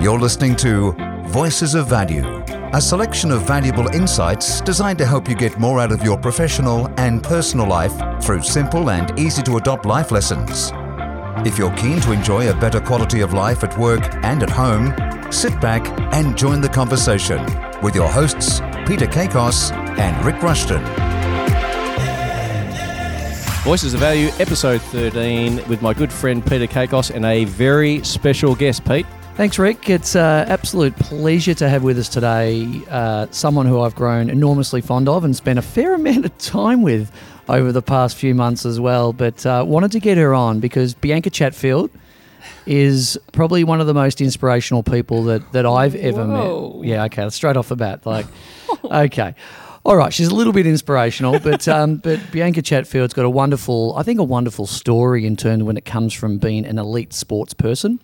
You're listening to Voices of Value, a selection of valuable insights designed to help you get more out of your professional and personal life through simple and easy to adopt life lessons. If you're keen to enjoy a better quality of life at work and at home, sit back and join the conversation with your hosts, Peter Kakos and Rick Rushton. Voices of Value, episode 13, with my good friend Peter Kakos and a very special guest, Pete. Thanks, Rick. It's an absolute pleasure to have with us today uh, someone who I've grown enormously fond of and spent a fair amount of time with over the past few months as well. But uh, wanted to get her on because Bianca Chatfield is probably one of the most inspirational people that, that I've ever Whoa. met. Yeah, okay, straight off the bat. Like, okay. All right, she's a little bit inspirational, but um, but Bianca Chatfield's got a wonderful, I think, a wonderful story in terms when it comes from being an elite sports person,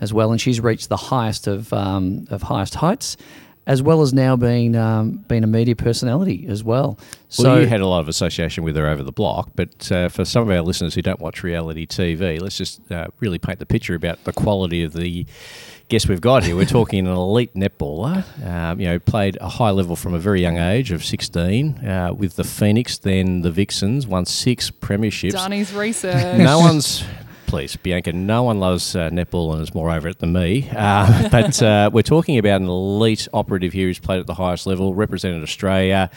as well, and she's reached the highest of um, of highest heights, as well as now being um, being a media personality as well. So So you had a lot of association with her over the block, but uh, for some of our listeners who don't watch reality TV, let's just uh, really paint the picture about the quality of the guest we've got here. We're talking an elite netballer, um, you know, played a high level from a very young age of 16 uh, with the Phoenix, then the Vixens, won six premierships. Done his research. no one's please bianca no one loves uh, netball and is more over it than me uh, but uh, we're talking about an elite operative here who's played at the highest level represented australia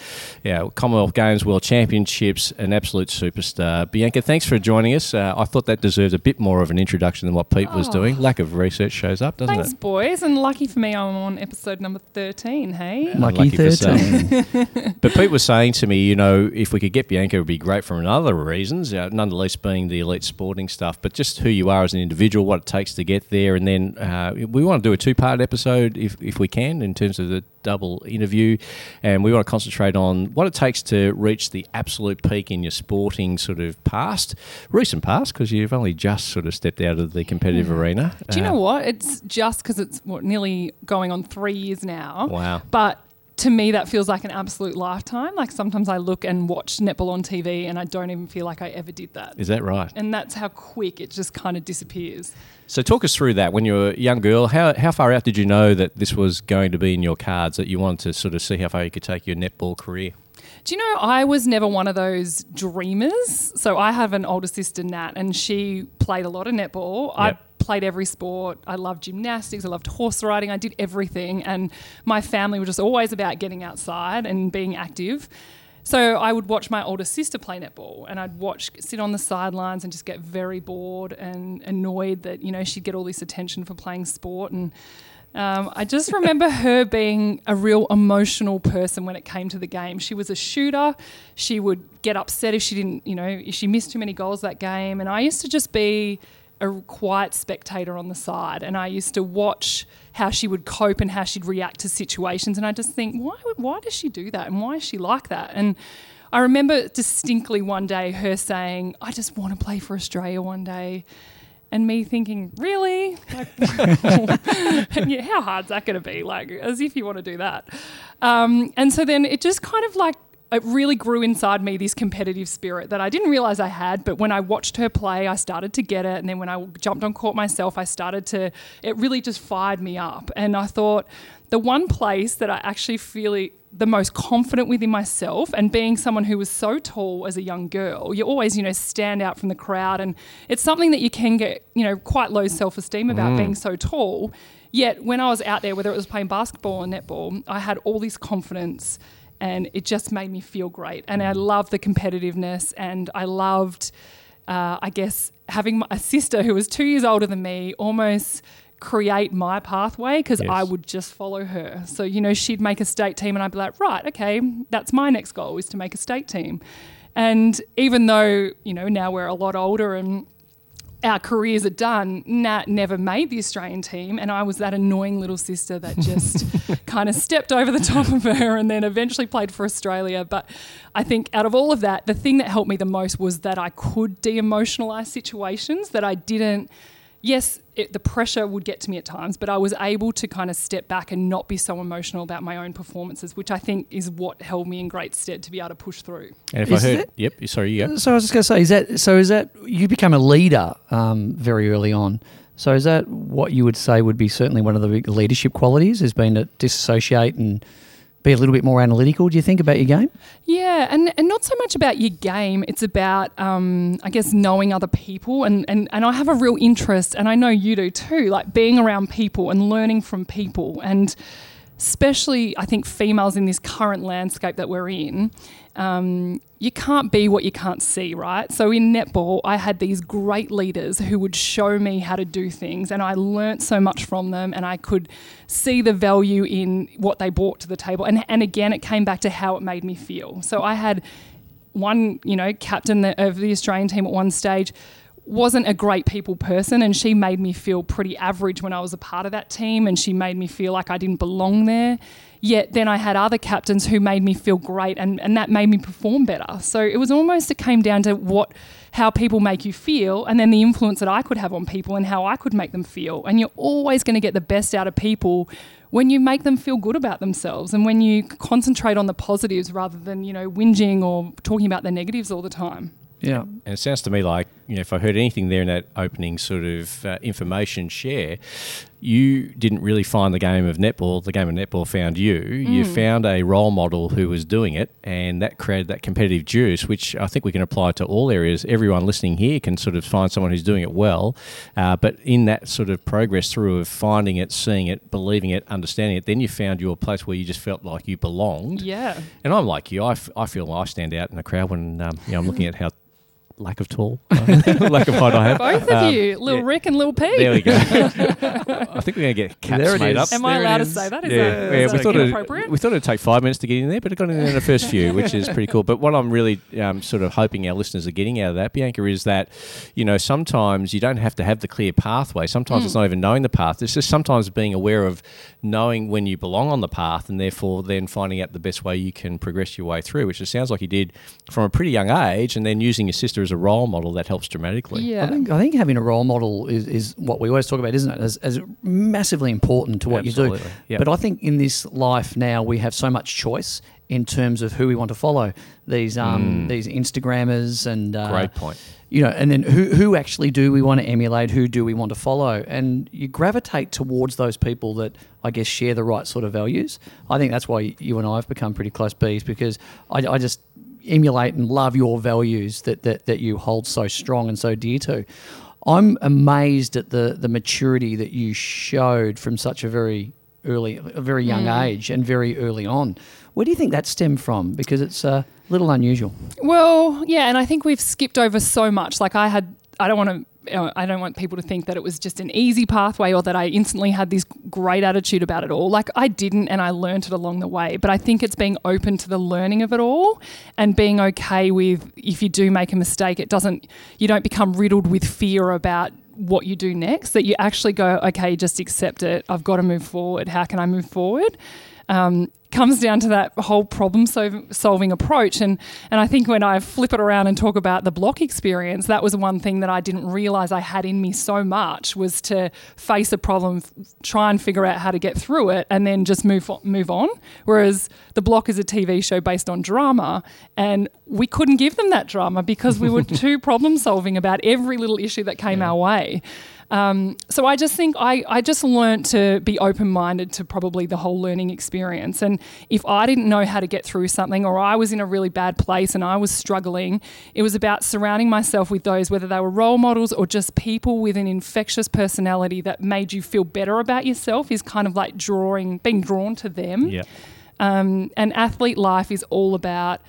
you know, commonwealth games world championships an absolute superstar bianca thanks for joining us uh, i thought that deserves a bit more of an introduction than what pete was Oh. doing lack of research shows up doesn't Thanks, it Thanks, boys. And lucky for me, I'm on episode number 13, hey? lucky, Lucky for thirteen. But Pete was saying to me, you know, if we could get Bianca, it would be great for another reasons, uh, none the least being the elite sporting stuff, but just who you are as an individual, what it takes to get there. And then uh, we want to do a two part episode if, if we can in terms of the double interview. And we want to concentrate on what it takes to reach the absolute peak in your sporting sort of past, recent past, because you've only just sort of stepped out of the competitive arena. Do you Uh, know what? It's just because it's what, nearly going on three years now. Wow. But to me, that feels like an absolute lifetime. Like sometimes I look and watch netball on TV and I don't even feel like I ever did that. Is that right? And that's how quick it just kind of disappears. So talk us through that. When you were a young girl, how, how far out did you know that this was going to be in your cards, that you wanted to sort of see how far you could take your netball career? Do you know, I was never one of those dreamers. So I have an older sister, Nat, and she played a lot of netball. I Yep. Played every sport. I loved gymnastics. I loved horse riding. I did everything. And my family were just always about getting outside and being active. So I would watch my older sister play netball and I'd watch sit on the sidelines and just get very bored and annoyed that, you know, she'd get all this attention for playing sport and um, I just remember her being a real emotional person when it came to the game. She was a shooter. She would get upset if she didn't, you know, if she missed too many goals that game. And I used to just be a quiet spectator on the side. And I used to watch how she would cope and how she'd react to situations. And I just think, why, why does she do that? And why is she like that? And I remember distinctly one day her saying, I just want to play for Australia one day. And me thinking, really? Like, and yeah, how hard's that going to be? Like, as if you want to do that. Um, and so then it just kind of like, it really grew inside me this competitive spirit that I didn't realize I had. But when I watched her play, I started to get it. And then when I jumped on court myself, I started to, it really just fired me up. And I thought, the one place that I actually feel the most confident within myself and being someone who was so tall as a young girl, you always, you know, stand out from the crowd. And it's something that you can get, you know, quite low self esteem about mm. being so tall. Yet when I was out there, whether it was playing basketball or netball, I had all this confidence and it just made me feel great. And I loved the competitiveness and I loved, uh, I guess, having my- a sister who was two years older than me almost create my pathway because Yes. I would just follow her. So, you know, she'd make a state team and I'd be like, right, okay, that's my next goal is to make a state team. And even though, you know, now we're a lot older and our careers are done, Nat never made the Australian team, and I was that annoying little sister that just kind of stepped over the top of her and then eventually played for Australia. But I think out of all of that, the thing that helped me the most was that I could de emotionalize situations, that I didn't. Yes, it, the pressure would get to me at times, but I was able to kind of step back and not be so emotional about my own performances, which I think is what held me in great stead to be able to push through. And if Is I heard, it- yep, sorry, you go. So I was just going to say, is that so? Is that you become a leader um, very early on? So is that what you would say would be certainly one of the big leadership qualities? Has been to disassociate and be a little bit more analytical. Do you think about your game? Yeah, and, and not so much about your game. It's about, um, I guess, knowing other people. And, and, and I have a real interest, and I know you do too, like being around people and learning from people. And especially, I think, females in this current landscape that we're in, um, you can't be what you can't see, right? So in netball, I had these great leaders who would show me how to do things, and I learnt so much from them, and I could see the value in what they brought to the table. And, and again, it came back to how it made me feel. So I had one, you know, captain of the Australian team at one stage wasn't a great people person and she made me feel pretty average when I was a part of that team and she made me feel like I didn't belong there. Yet then I had other captains who made me feel great and, and that made me perform better. So it was almost it came down to what how people make you feel and then the influence that I could have on people and how I could make them feel. And you're always going to get the best out of people when you make them feel good about themselves and when you concentrate on the positives rather than, you know, whinging or talking about the negatives all the time. Yeah. And it sounds to me like, you know, if I heard anything there in that opening sort of uh, information share, you didn't really find the game of netball. The game of netball found you. Mm. You found a role model who was doing it, and that created that competitive juice, which I think we can apply to all areas. Everyone listening here can sort of find someone who's doing it well. Uh, but in that sort of progress through of finding it, seeing it, believing it, understanding it, then you found your place where you just felt like you belonged. Yeah. And I'm like you. I, f- I feel I stand out in the crowd when um, you know, I'm looking at how lack of tall, lack of height I have. Both of um, you, little yeah. Rick and little Pete. There we go. I think we're going to get cats there made is. up. Am I allowed to say that? Is yeah, that, yeah. Is we, thought it, we thought it'd take five minutes to get in there, but it got in there in the first few, which is pretty cool. But what I'm really um, sort of hoping our listeners are getting out of that, Bianca, is that you know sometimes you don't have to have the clear pathway. Sometimes mm. it's not even knowing the path. It's just sometimes being aware of knowing when you belong on the path, and therefore then finding out the best way you can progress your way through. Which it sounds like you did from a pretty young age, and then using your sister as a role model that helps dramatically. Yeah. I think I think having a role model is, is what we always talk about, isn't it? As, as massively important to what Absolutely. you do. Yep. But I think in this life now we have so much choice in terms of who we want to follow. These um, mm. these Instagrammers and uh, great point. You know, and then who who actually do we want to emulate? Who do we want to follow? And you gravitate towards those people that I guess share the right sort of values. I think that's why you and I have become pretty close bees because I, I just emulate and love your values that, that, that you hold so strong and so dear to. I'm amazed at the, the maturity that you showed from such a very early, a very young mm. age and very early on. Where do you think that stemmed from? Because it's a little unusual. Well, yeah, and I think we've skipped over so much. Like I had, I don't want to I don't want people to think that it was just an easy pathway or that I instantly had this great attitude about it all. Like I didn't, and I learned it along the way. But I think it's being open to the learning of it all and being okay with if you do make a mistake, it doesn't, you don't become riddled with fear about what you do next, that you actually go, okay, just accept it. I've got to move forward. How can I move forward? Um, comes down to that whole problem solving approach. And, and I think when I flip it around and talk about the block experience, that was one thing that I didn't realize I had in me so much was to face a problem, try and figure out how to get through it, and then just move, move on. Whereas the block is a TV show based on drama, and we couldn't give them that drama because we were too problem solving about every little issue that came yeah. our way. Um, so I just think I, I just learned to be open minded to probably the whole learning experience. And if I didn't know how to get through something or I was in a really bad place and I was struggling, it was about surrounding myself with those, whether they were role models or just people with an infectious personality that made you feel better about yourself, is kind of like drawing, being drawn to them. Yeah. Um, and athlete life is all about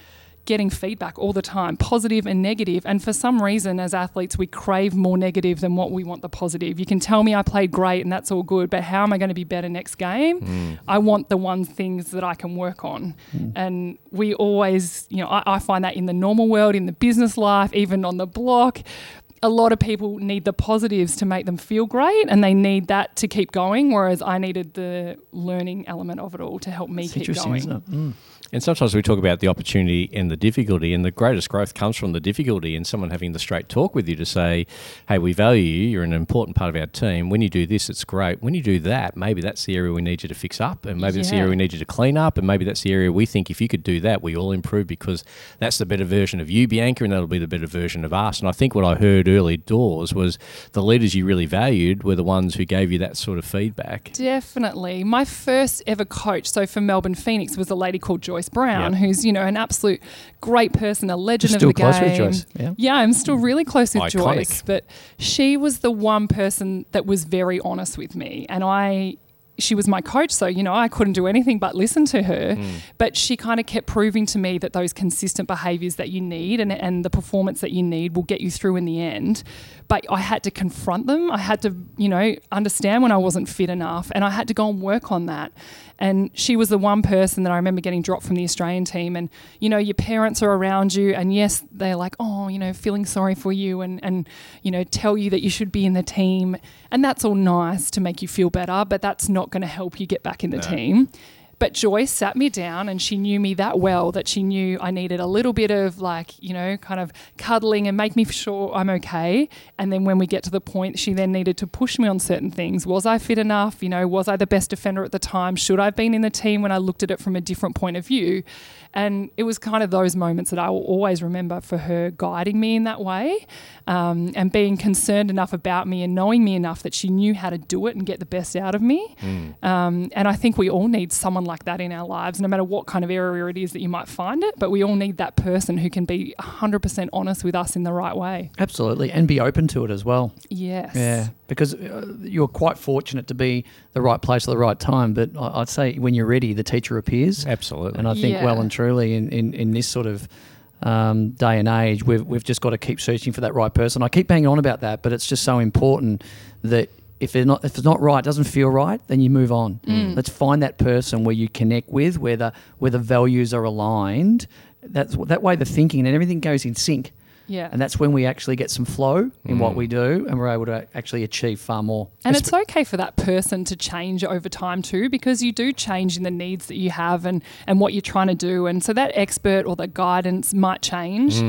getting feedback all the time, positive and negative. And for some reason, as athletes, we crave more negative than what we want the positive. You can tell me I played great and that's all good, but how am I going to be better next game? Mm. I want the one things that I can work on. Mm. And we always, you know, I, I find that in the normal world, in the business life, even on the block, a lot of people need the positives to make them feel great and they need that to keep going whereas i needed the learning element of it all to help me keep going mm. And sometimes we talk about the opportunity and the difficulty, and the greatest growth comes from the difficulty and someone having the straight talk with you to say, hey, we value you, you're an important part of our team. When you do this, it's great. When you do that, maybe that's the area we need you to fix up, and maybe yeah. that's the area we need you to clean up, and maybe that's the area we think if you could do that, we all improve because that's the better version of you, Bianca, and that'll be the better version of us. And I think what I heard early doors was the leaders you really valued were the ones who gave you that sort of feedback. Definitely. My first ever coach, so for Melbourne Phoenix, was a lady called Joyce Brown, Yep. who's, you know, an absolute great person, a legend You're still of the close game. with Joyce, yeah? Yeah, I'm still really close with Iconic. Joyce. But she was the one person that was very honest with me. And I she was my coach, so you know I couldn't do anything but listen to her. Hmm. But she kind of kept proving to me that those consistent behaviours that you need and, and the performance that you need will get you through in the end. But I had to confront them. I had to, you know, understand when I wasn't fit enough, and I had to go and work on that. And she was the one person that I remember getting dropped from the Australian team. And you know, your parents are around you, and yes, they're like, oh, you know, feeling sorry for you, and and you know, tell you that you should be in the team, and that's all nice to make you feel better, but that's not going to help you get back in the team. But Joyce sat me down and she knew me that well that she knew I needed a little bit of like, you know, kind of cuddling and make me sure I'm okay. And then when we get to the point, she then needed to push me on certain things. Was I fit enough? You know, was I the best defender at the time? Should I have been in the team when I looked at it from a different point of view? And it was kind of those moments that I will always remember for her guiding me in that way um, and being concerned enough about me and knowing me enough that she knew how to do it and get the best out of me. Um, and I think we all need someone like that in our lives, no matter what kind of area it is that you might find it. But we all need that person who can be 100% honest with us in the right way. Absolutely, and be open to it as well. Yes. Yeah, because uh, you're quite fortunate to be the right place at the right time. But I- I'd say when you're ready, the teacher appears. Absolutely. And I think Yeah. well and truly in, in, in this sort of um, day and age, we've, we've just got to keep searching for that right person. I keep banging on about that, but it's just so important that if they're not if it's not right, doesn't feel right, then you move on. Mm. Let's find that person where you connect with, where the where the values are aligned. That's that way the thinking and everything goes in sync. Yeah. And that's when we actually get some flow in what we do and we're able to actually achieve far more. And it's okay for that person to change over time too, because you do change in the needs that you have and, and what you're trying to do. And so that expert or the guidance might change.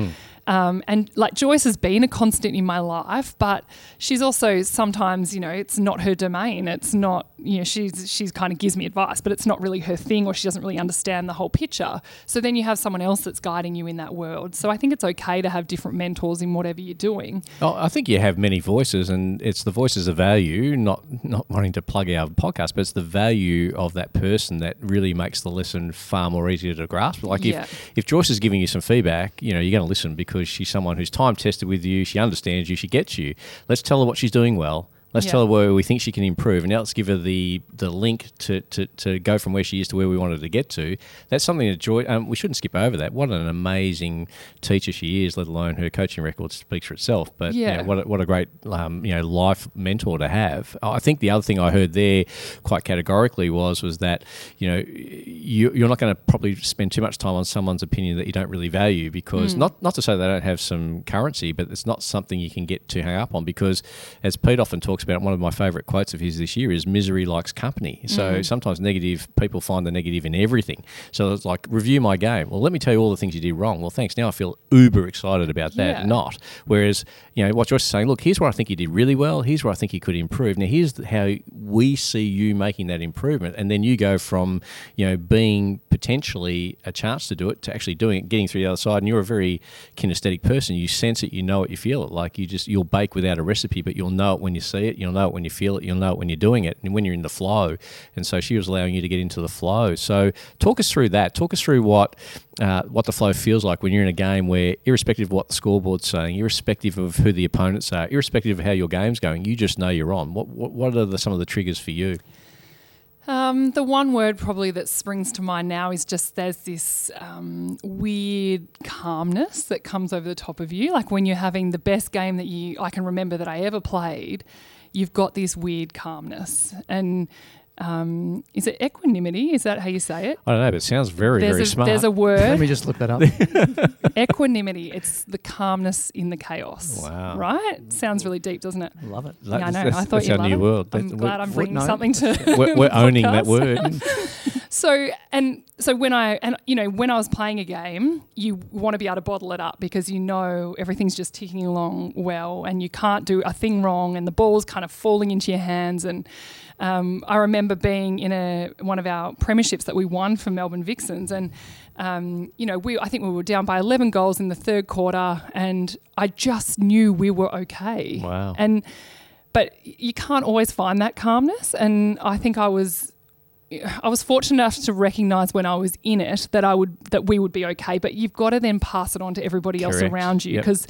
Um, and like Joyce has been a constant in my life, but she's also sometimes, you know, it's not her domain. It's not, you know, she's she's kind of gives me advice, but it's not really her thing, or she doesn't really understand the whole picture. So then you have someone else that's guiding you in that world. So I think it's okay to have different mentors in whatever you're doing. Oh, I think you have many voices, and it's the voices of value, not not wanting to plug our podcast, but it's the value of that person that really makes the lesson far more easier to grasp. Like Yeah. if if Joyce is giving you some feedback, you know you're going to listen because she's someone who's time tested with you, she understands you, she gets you. Let's tell her what she's doing well. Let's Yeah. tell her where we think she can improve, and now let's give her the the link to, to, to go from where she is to where we wanted to get to. That's something that Joy. Um, we shouldn't skip over that. What an amazing teacher she is, let alone her coaching record speaks for itself. But you know, Yeah. what a, what a great um, you know life mentor to have. I think the other thing I heard there quite categorically was was that you know you, you're not going to probably spend too much time on someone's opinion that you don't really value because not not to say they don't have some currency, but it's not something you can get too hung up on because as Pete often talks about, one of my favourite quotes of his this year is "misery likes company." So mm. sometimes negative people find the negative in everything. So it's like review my game. Well, let me tell you all the things you did wrong. Well, thanks. Now I feel uber excited about that. Yeah. Not whereas you know what Joyce is saying. Look, here's where I think you did really well. Here's where I think you could improve. Now here's how we see you making that improvement, and then you go from you know being potentially a chance to do it to actually doing it, getting through the other side. And you're a very kinesthetic person. You sense it, you know it, you feel it. Like you just you'll bake without a recipe, but you'll know it when you see it. You'll know it when you feel it. You'll know it when you're doing it, and when you're in the flow. And so she was allowing you to get into the flow. So talk us through that. Talk us through what uh, what the flow feels like when you're in a game where, irrespective of what the scoreboard's saying, irrespective of who the opponents are, irrespective of how your game's going, you just know you're on. What what, what are the, some of the triggers for you? Um, the one word probably that springs to mind now is just there's this um, weird calmness that comes over the top of you. Like when you're having the best game that you I can remember that I ever played, you've got this weird calmness. And um, is it equanimity? Is that how you say it? I don't know, but it sounds very There's very a, smart. there's a word. Let me just look that up. equanimity. It's the calmness in the chaos. Wow. Right? Sounds really deep, doesn't it? Love it. That- yeah, I know. that's- I thought that's you our love new it. world. I'm That- glad I'm bringing footnote. something to. we're, we're owning that word. So and so when I and you know when I was playing a game, you want to be able to bottle it up because you know everything's just ticking along well, and you can't do a thing wrong, and the ball's kind of falling into your hands. And um, I remember being in a one of our premierships that we won for Melbourne Vixens, and um, you know we I think we were down by 11 goals in the third quarter, and I just knew we were okay. Wow. And but you can't always find that calmness, and I think I was I was fortunate enough to recognize when I was in it that I would that we would be okay, but you've got to then pass it on to everybody else around you Yep. because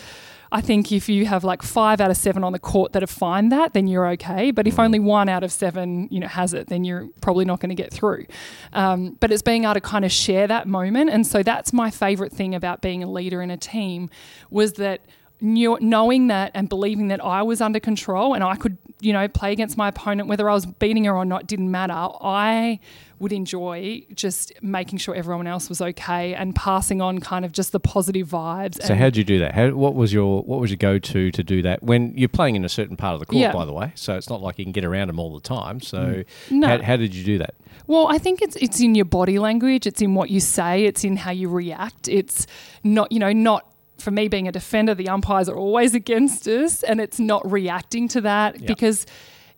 I think if you have like five out of seven on the court that have find that, then you're okay. But if only one out of seven, you know, has it, then you're probably not going to get through. Um, but it's being able to kind of share that moment, and so that's my favorite thing about being a leader in a team was that knew, knowing that and believing that I was under control and I could, you know, play against my opponent, whether I was beating her or not, didn't matter. I would enjoy just making sure everyone else was okay and passing on kind of just the positive vibes. So how did you do that? How, what was your what was your go to to do that when you're playing in a certain part of the court? Yeah. By the way, so it's not like you can get around them all the time. So Mm. No. how, how did you do that? Well, I think it's it's in your body language, it's in what you say, it's in how you react. It's not, you know, not for me being a defender, the umpires are always against us and it's not reacting to that Yeah. because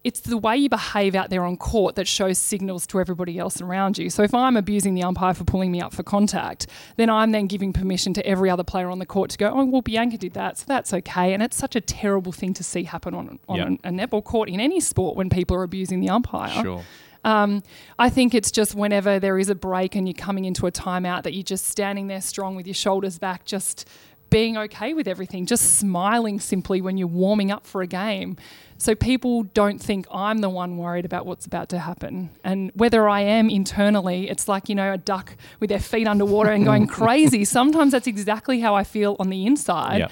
it's the way you behave out there on court that shows signals to everybody else around you. So if I'm abusing the umpire for pulling me up for contact, then I'm then giving permission to every other player on the court to go, oh, well, Bianca did that, so that's okay. And it's such a terrible thing to see happen on, on Yeah. a netball court in any sport when people are abusing the umpire. Sure. Um, I think it's just whenever there is a break and you're coming into a timeout that you're just standing there strong with your shoulders back, just being okay with everything, just smiling simply when you're warming up for a game. So people don't think I'm the one worried about what's about to happen. And whether I am internally, it's like, you know, a duck with their feet underwater and going crazy. Sometimes that's exactly how I feel on the inside. Yeah.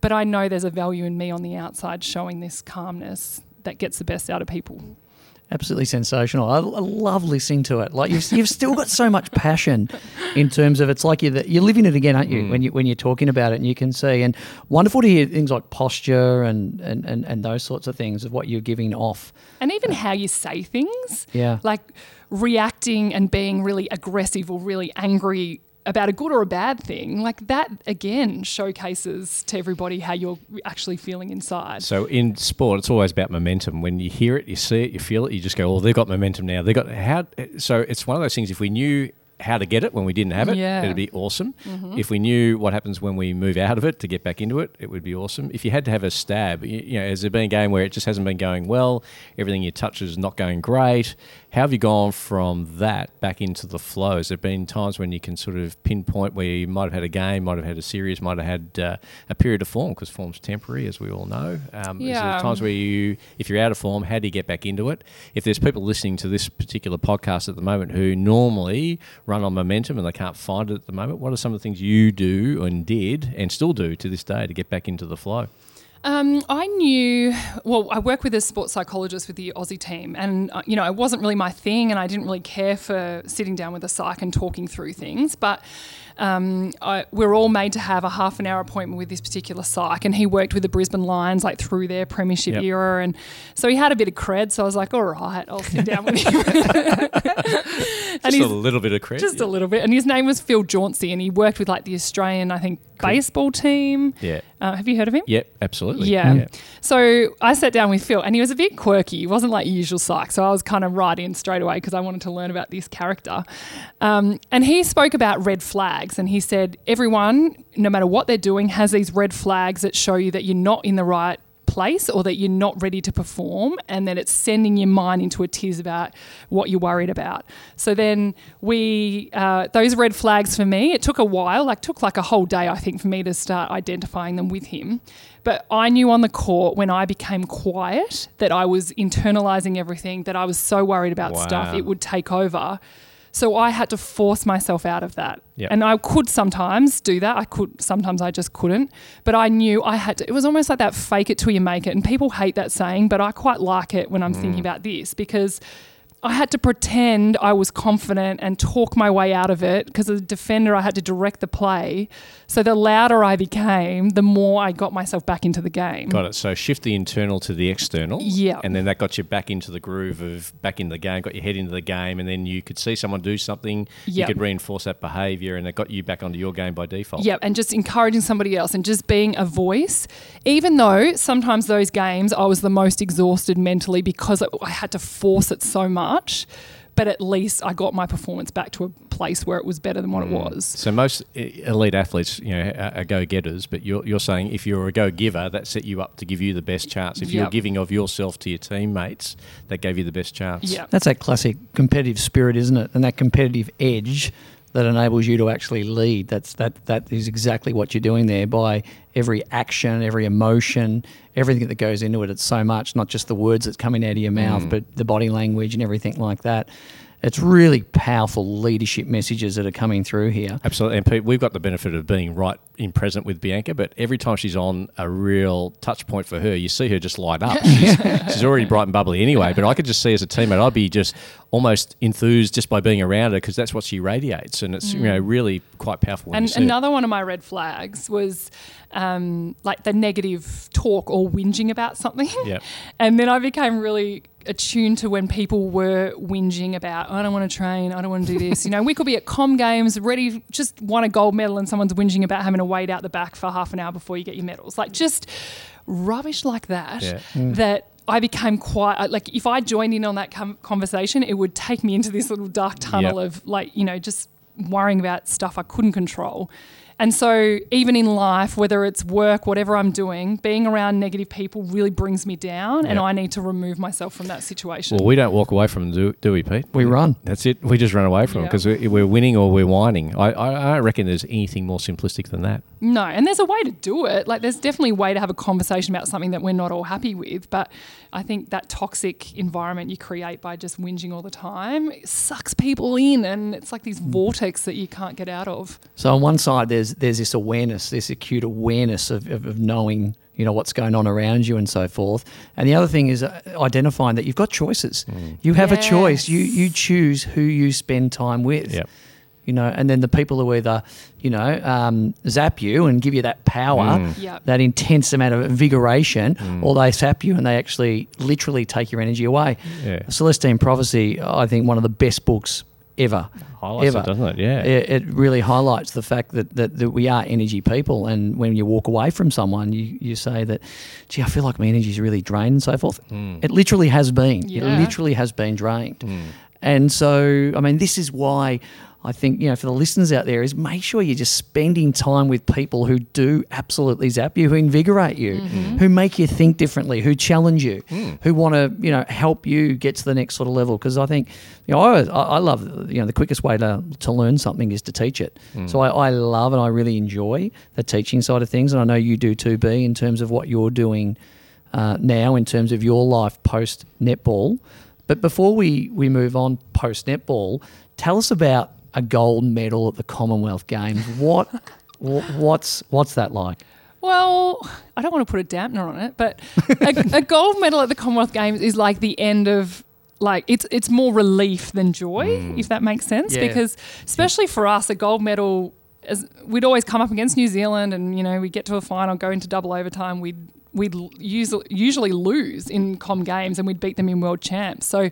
But I know there's a value in me on the outside showing this calmness that gets the best out of people. Absolutely sensational. I, I love listening to it. Like you've, you've still got so much passion in terms of it's like you're, the, you're living it again, aren't you? When mm. you when you're talking about it, and you can see and wonderful to hear things like posture and and, and, and those sorts of things of what you're giving off. and even uh, how you say things. Yeah. Like reacting and being really aggressive or really angry about a good or a bad thing, like that again showcases to everybody how you're actually feeling inside. So in sport, it's always about momentum. When you hear it, you see it, you feel it, you just go, "Oh, they've got momentum now." They got how. So it's one of those things. If we knew how to get it when we didn't have it, Yeah. it'd be awesome. Mm-hmm. If we knew what happens when we move out of it to get back into it, it would be awesome. If you had to have a stab, you, you know, has there been a game where it just hasn't been going well, everything you touch is not going great? How have you gone from that back into the flow? Has there been times when you can sort of pinpoint where you might have had a game, might have had a series, might have had uh, a period of form because form's temporary, as we all know. Um, Is there Yeah. times where you, if you're out of form, how do you get back into it? If there's people listening to this particular podcast at the moment who normally run on momentum and they can't find it at the moment, what are some of the things you do and did and still do to this day to get back into the flow? Um, I knew, well, I work with a sports psychologist with the Aussie team, and uh, you know, it wasn't really my thing, and I didn't really care for sitting down with a psych and talking through things. But um, I, we're all made to have a half an hour appointment with this particular psych, and he worked with the Brisbane Lions like through their premiership Yep. era, and so he had a bit of cred. So I was like, all right, I'll sit down with him. Just a little bit of cred. just a little bit, and his name was Phil Jauncey, and he worked with like the Australian, I think, baseball team. Yeah. Uh, have you heard of him? Yep, absolutely. Yeah. So I sat down with Phil, and he was a bit quirky. He wasn't like your usual psych. So I was kind of right in straight away because I wanted to learn about this character. Um, and he spoke about red flags, and he said everyone, no matter what they're doing, has these red flags that show you that you're not in the right place or that you're not ready to perform and that it's sending your mind into a tiz about what you're worried about. So then we uh, those red flags for me it took a while like took like a whole day i think for me to start identifying them with him. But i knew on the court when i became quiet that i was internalizing everything that i was so worried about stuff it would take over so I had to force myself out of that. Yep. And I could sometimes do that. I could sometimes I just couldn't. But I knew I had to it was almost like that fake it till you make it. And people hate that saying, but I quite like it when I'm thinking mm. about this because I had to pretend I was confident and talk my way out of it because as a defender, I had to direct the play. So the louder I became, the more I got myself back into the game. Got it. So shift the internal to the external. Yeah. And then that got you back into the groove of back in the game, got your head into the game, and then you could see someone do something, you could reinforce that behaviour, and it got you back onto your game by default. Yeah, and just encouraging somebody else and just being a voice. Even though sometimes those games I was the most exhausted mentally because I had to force it so much, but at least I got my performance back to a place where it was better than what it mm. was. So most e- elite athletes, you know, are, are go-getters, but you're, you're saying if you're a go-giver, that set you up to give you the best chance. If you're giving of yourself to your teammates, that gave you the best chance. Yeah. That's that classic competitive spirit, isn't it? And that competitive edge that enables you to actually lead. That's that that is exactly what you're doing there by every action, every emotion, everything that goes into it. It's so much, not just the words that's coming out of your mouth, mm. but the body language and everything like that. It's really powerful leadership messages that are coming through here. Absolutely. And Pete, we've got the benefit of being right in present with Bianca, but every time she's on a real touch point for her, you see her just light up. She's, she's already bright and bubbly anyway, but I could just see as a teammate, I'd be just almost enthused just by being around her because that's what she radiates. And it's, you know, really quite powerful. When you And see it. another one of my red flags was um, like the negative talk or whinging about something. Yep. And then I became really attuned to when people were whinging about, I don't want to train, I don't want to do this. you know, we could be at com games, ready, just won a gold medal, and someone's whinging about having to wait out the back for half an hour before you get your medals. Like just rubbish like that. Yeah. Mm. That I became quite like if I joined in on that com- conversation, it would take me into this little dark tunnel Yep. of like you know just worrying about stuff I couldn't control. And so, even in life, whether it's work, whatever I'm doing, being around negative people really brings me down, and Yep. I need to remove myself from that situation. well, we don't walk away from them, do, do we, Pete? We run. That's it. We just run away from Yeah. it because we're, we're winning or we're whining. I, I, I don't reckon there's anything more simplistic than that. No, and there's a way to do it. Like, there's definitely a way to have a conversation about something that we're not all happy with. But I think that toxic environment you create by just whinging all the time sucks people in, and it's like this mm. vortex that you can't get out of. So on one side, there's there's this awareness, this acute awareness of, of, of knowing you know what's going on around you and so forth. And the other thing is uh, identifying that you've got choices. You have a choice. You you choose who you spend time with. Yep. You know, and then the people who either, you know, um, zap you and give you that power, Yep. that intense amount of invigoration, or they zap you and they actually literally take your energy away. Yeah. Celestine Prophecy, I think, one of the best books ever. Highlights it, ever. doesn't it? Yeah. It, it really highlights the fact that, that, that we are energy people. And when you walk away from someone, you, you say that, gee, I feel like my energy is really drained and so forth. Hmm. It literally has been. Yeah. It literally has been drained. Hmm. And so, I mean, this is why I think, you know, for the listeners out there, is make sure you're just spending time with people who do absolutely zap you, who invigorate you, mm-hmm. who make you think differently, who challenge you, mm. who want to, you know, help you get to the next sort of level. Because I think, you know, I, always- I love, you know, the quickest way to, to learn something is to teach it. Mm. So I, I love and I really enjoy the teaching side of things. And I know you do too, B, in terms of what you're doing uh, now in terms of your life post netball. But before we, we move on post netball, tell us about a gold medal at the Commonwealth Games. What what's what's that like? Well, I don't want to put a dampener on it, but a, a gold medal at the Commonwealth Games is like the end of like it's it's more relief than joy, mm. if that makes sense. Yeah. Because especially for us, a gold medal, as we'd always come up against New Zealand, and you know we get to a final, go into double overtime, we'd we'd l- usually usually lose in com games, and we'd beat them in world champs. So.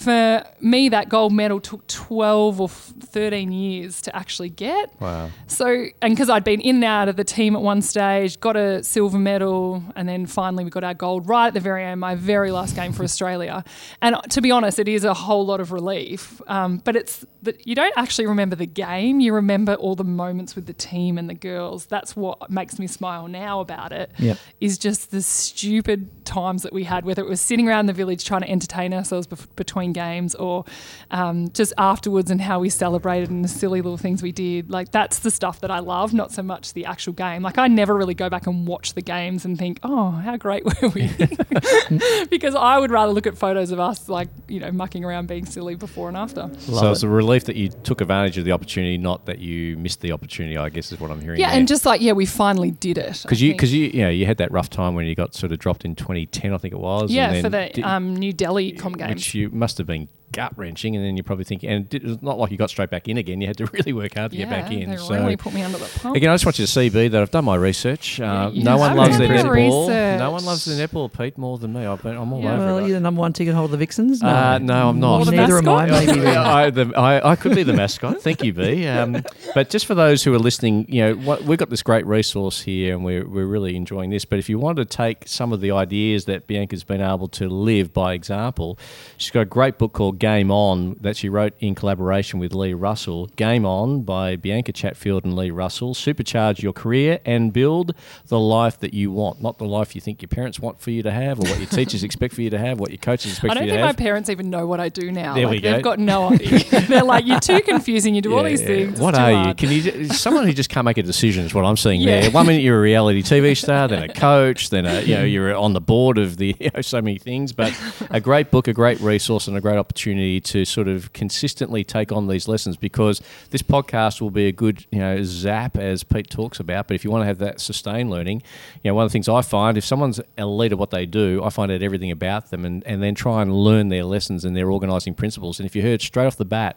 For me, that gold medal took 12 or 13 years to actually get. Wow. So, and because I'd been in and out of the team at one stage, got a silver medal, and then finally we got our gold right at the very end, my very last game for Australia. And to be honest, it is a whole lot of relief. Um, but it's that you don't actually remember the game; you remember all the moments with the team and the girls. That's what makes me smile now about it. Yep. Is just the stupid times that we had, whether it was sitting around the village trying to entertain ourselves bef- between games, or um, just afterwards and how we celebrated and the silly little things we did. Like that's the stuff that I love, not so much the actual game. Like I never really go back and watch the games and think, oh, how great were we? because I would rather look at photos of us like you know mucking around being silly before and after. so it's a relief that you took advantage of the opportunity, not that you missed the opportunity. I guess is what I'm hearing. Yeah, and just like yeah, we finally did it. because you because you you know you had that rough time when you got sort of dropped in 2010, I think it was. yeah and then for the di- um, New Delhi Com games. which you must have been gut wrenching, and then you're probably thinking, and it's not like you got straight back in again. You had to really work hard to yeah, get back in. They so really put me under the pump. again, I just want you to see, B, that I've done my research. Uh, you no one have loves done their netball. research. No one loves the netball, Pete, more than me. I've been, I'm all Yeah. over Well, it. you're the number one ticket holder of the Vixens. No, Uh, no, I'm not. Well, The neither am I. mascot? Maybe. I, the, I, I could be the mascot. Thank you, B. Um, but just for those who are listening, you know, what, we've got this great resource here, and we're, we're really enjoying this. But if you want to take some of the ideas that Bianca's been able to live by example, she's got a great book called Game On that she wrote in collaboration with Lee Russell. Game On by Bianca Chatfield and Lee Russell. Supercharge your career and build the life that you want, not the life you think your parents want for you to have, or what your teachers expect for you to have, what your coaches expect I don't think my parents even know what I do now. There like, we go. They've got no idea. They're like, you're too confusing. You do all these Yeah. things. What are you? Can you? Someone who just can't make a decision is what I'm seeing Yeah. there. One minute you're a reality TV star, then a coach, then a, you know you're on the board of the you know, so many things. But a great book, a great resource, and a great opportunity to sort of consistently take on these lessons because this podcast will be a good you know zap as Pete talks about. But if you want to have that sustained learning, you know one of the things I find if someone's elite at what they do, I find out everything about them and, and then try and learn their lessons and their organising principles. And if you heard straight off the bat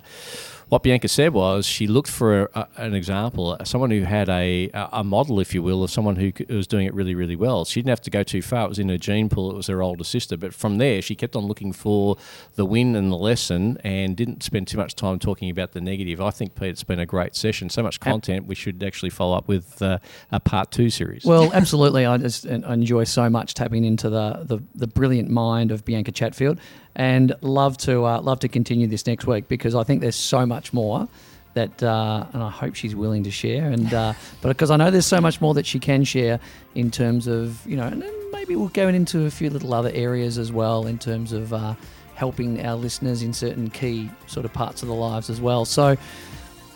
what Bianca said was she looked for a, an example, someone who had a, a model, if you will, of someone who was doing it really, really well. She didn't have to go too far. It was in her gene pool. It was her older sister. But from there, she kept on looking for the win and the lesson and didn't spend too much time talking about the negative. I think, Pete, it's been a great session. So much content. We should actually follow up with uh, a part two series. Well, absolutely. I just enjoy so much tapping into the, the, the brilliant mind of Bianca Chatfield, and love to uh, love to continue this next week because I think there's so much more that, uh, and I hope she's willing to share. And uh, but because I know there's so much more that she can share in terms of you know, and maybe we'll go into a few little other areas as well in terms of uh, helping our listeners in certain key sort of parts of their lives as well. So.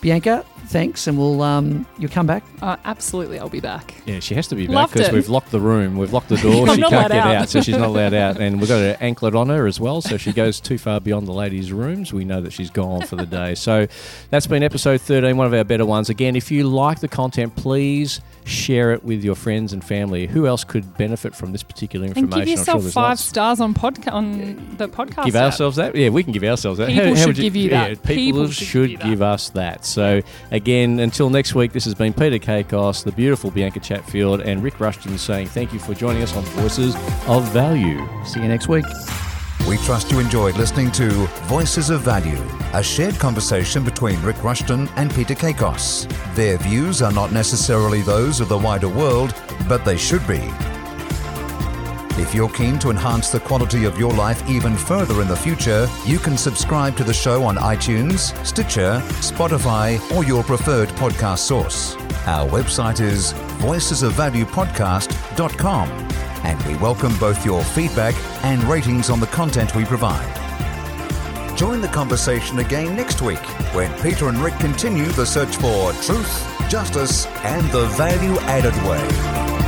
Bianca, thanks, and we'll um, you'll come back Uh, absolutely, I'll be back. Yeah, she has to be back Loved because it. we've locked the room, we've locked the door. I'm she not can't allowed get out. out. so she's not allowed out. And we've got an anklet on her as well, so if she goes too far beyond the ladies' rooms, we know that she's gone for the day. So that's been episode 13, one of our better ones. Again, if you like the content, please share it with your friends and family. Who else could benefit from this particular And information? give yourself there's five lots. stars on podca- on the podcast. Give app. ourselves that? Yeah, we can give ourselves that. People should would give you that. Yeah, people, People should, should give you that. give us that. So, again, until next week, this has been Peter Kakos, the beautiful Bianca Chatfield, and Rick Rushton saying thank you for joining us on Voices of Value. See you next week. We trust you enjoyed listening to Voices of Value, a shared conversation between Rick Rushton and Peter Kakos. Their views are not necessarily those of the wider world, but they should be. If you're keen to enhance the quality of your life even further in the future, you can subscribe to the show on iTunes, Stitcher, Spotify, or your preferred podcast source. Our website is voicesofvaluepodcast.com, and we welcome both your feedback and ratings on the content we provide. Join the conversation again next week when Peter and Rick continue the search for truth, justice, and the value added way.